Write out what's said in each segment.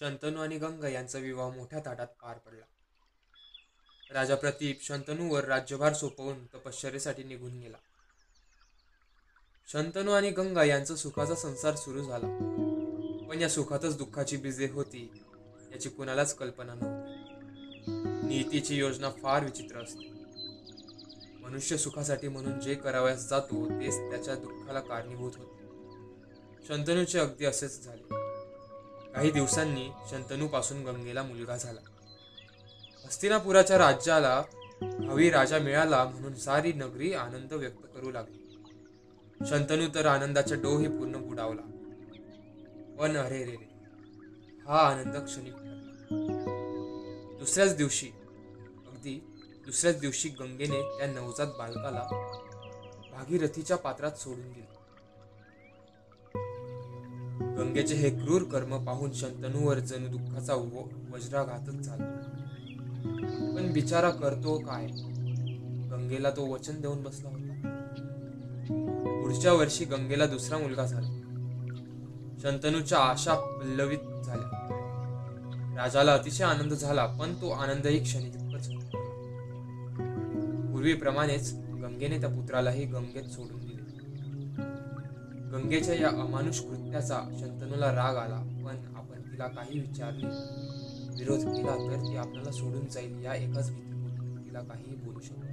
शंतनू आणि गंगा यांचा विवाह मोठ्या ताटात पार पडला. राजा प्रतीप शंतनूवर राज्यभार सोपवून तपश्चर्येसाठी निघून गेला. शंतनू आणि गंगा यांचा सुखाचा संसार सुरू झाला. पण या सुखातच दुःखाची बीजे होती याची कुणालाच कल्पना नव्हती. नीतीची योजना फार विचित्र असते. मनुष्य सुखासाठी म्हणून जे करावयास जातो तेच त्याच्या दुःखाला कारणीभूत होते. शंतनूचे अगदी असेच झाले. काही दिवसांनी शंतनूपासून गंगेला मुलगा झाला. हस्तिनापुराच्या राज्याला हवी राजा मिळाला म्हणून सारी नगरी आनंद व्यक्त करू लागली. शंतनू तर आनंदाच्या डोही पूर्ण बुडावला. पण अरे रे रे हा आनंद क्षणिक दुसऱ्याच दिवशी अगदी दुसऱ्याच दिवशी गंगेने त्या नवजात बालकाला भागीरथीच्या पात्रात सोडून दिलं. गंगेचे हे क्रूर कर्म पाहून शंतनूवर जणू दुःखाचा व- वज्राघातच झाला. पण बिचारा करतो काय? गंगेला तो वचन देऊन बसला होता. पुढच्या वर्षी गंगेला दुसरा मुलगा झाला. शंतनूच्या आशा पल्लवित झाल्या. राजाला अतिशय आनंद झाला पण तो आनंदही क्षणी पूर्वीप्रमाणेच गंगेने त्या पुत्रालाही गंगेत सोडून गंगेच्या या अमानुष कृत्याचा शंतनूला राग आला पण आपण तिला काही विचारले. विरोध केला तर ती आपल्याला सोडून जाईल या एकाच भीतीपोटी तिला काहीही बोलू शकतो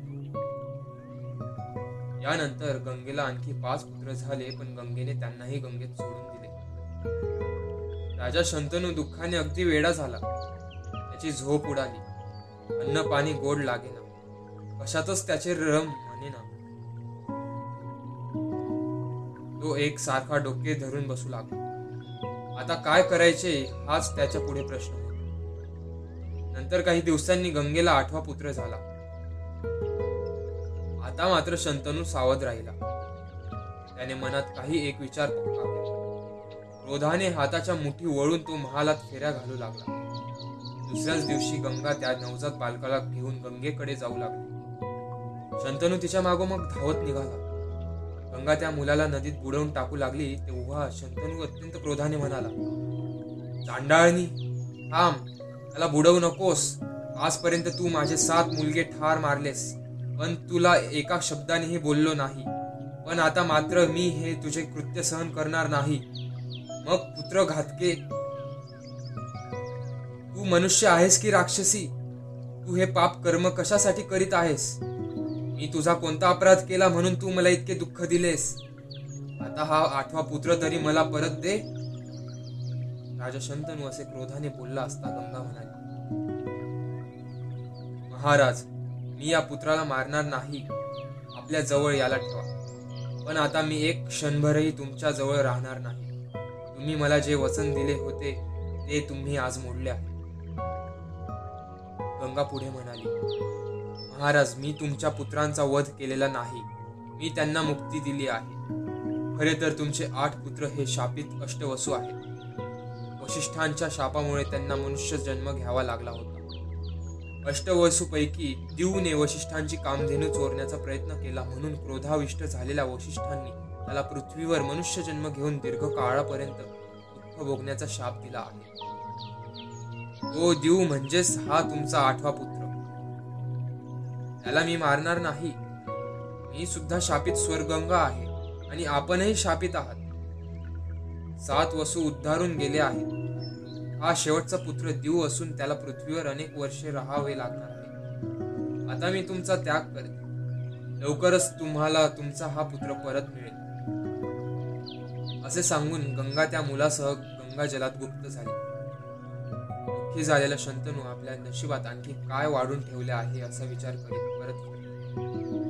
यानंतर गंगेला आणखी पाच पुत्र झाले पण गंगेने त्यांनाही गंगेत सोडून दिले. राजा शंतनू दुःखाने अगदी वेडा झाला. त्याची झोप उडाली. अन्न पाणी गोड लागेना. कशातच त्याचे रम म्हणेना. तो एक सारखा डोके धरून बसू लागला. आता काय करायचे हाच त्याच्या पुढे प्रश्न होता. नंतर काही दिवसांनी गंगेला आठवा पुत्र झाला. आता मात्र शंतनू सावध राहिला. त्याने मनात काही एक विचार पक्का केला क्रोधाने हाताच्या मुठी वळून तो महालात फेऱ्या घालू लागला. दुसऱ्याच दिवशी गंगा त्या नवजात बालकाला घेऊन गंगेकडे जाऊ लागली. शंतनू तिच्या मागोमाग धावत निघाला. गंगा त्या मुलाला नदीत बुडवून टाकू लागली तेव्हा शंतनू अत्यंत क्रोधाने म्हणाला चांडाळणी थांब त्याला बुडवू नकोस. आजपर्यंत तू माझे सात मुलगे ठार मारलेस पण तुला एका शब्दानेही बोललो नाही. पण आता मात्र मी हे तुझे कृत्य सहन करणार नाही. मग पुत्र घातके तू मनुष्य आहेस की राक्षसी? तू हे पाप कर्म कशासाठी करीत आहेस? मी तुझा कोणता अपराध केला म्हणून तू मला इतके दुःख दिलेस? आता हा आठवा पुत्र तरी मला परत दे. राजा शंतनू असे क्रोधाने बोलला असता गंगा म्हणाली महाराज मी या पुत्राला मारणार नाही. आपल्या जवळ याला ठेवा. पण आता मी एक क्षणभरही तुमच्या जवळ राहणार नाही. तुम्ही मला जे वचन दिले होते ते तुम्ही आज मोडले आहे गंगा पुढे म्हणाली महाराज मी तुमच्या पुत्रांचा वध केलेला नाही. मी त्यांना मुक्ती दिली आहे. खरे तर तुमचे आठ पुत्र हे शापित अष्टवसू आहेत. वशिष्ठांच्या शापामुळे त्यांना मनुष्य जन्म घ्यावा लागला होता. अष्टवसूपैकी दिवने वशिष्ठांची कामधेनू चोरण्याचा प्रयत्न केला म्हणून क्रोधाविष्ट झालेल्या वशिष्ठांनी त्याला पृथ्वीवर मनुष्य जन्म घेऊन दीर्घ काळापर्यंत दुःख भोगण्याचा शाप दिला आहे. तो दिव म्हणजेच हा तुमचा आठवा पुत्र. त्याला मी मारणार नाही. मी सुद्धा शापित स्वरगंगा आहे आणि आपणही शापित आहात. सात वसू उद्धारून गेले आहेत. हा शेवटचा पुत्र दिव असून त्याला पृथ्वीवर अनेक वर्षे राहावे लागणार आहे. आता मी तुमचा त्याग करते. लवकरच तुम्हाला तुमचा हा पुत्र परत मिळेल. असे सांगून गंगा त्या मुलासह गंगा जलात गुप्त झाली. दुःखी झालेला शंतनू आपल्या नशिबात आणखी काय वाढून ठेवले आहे असा विचार करीत परत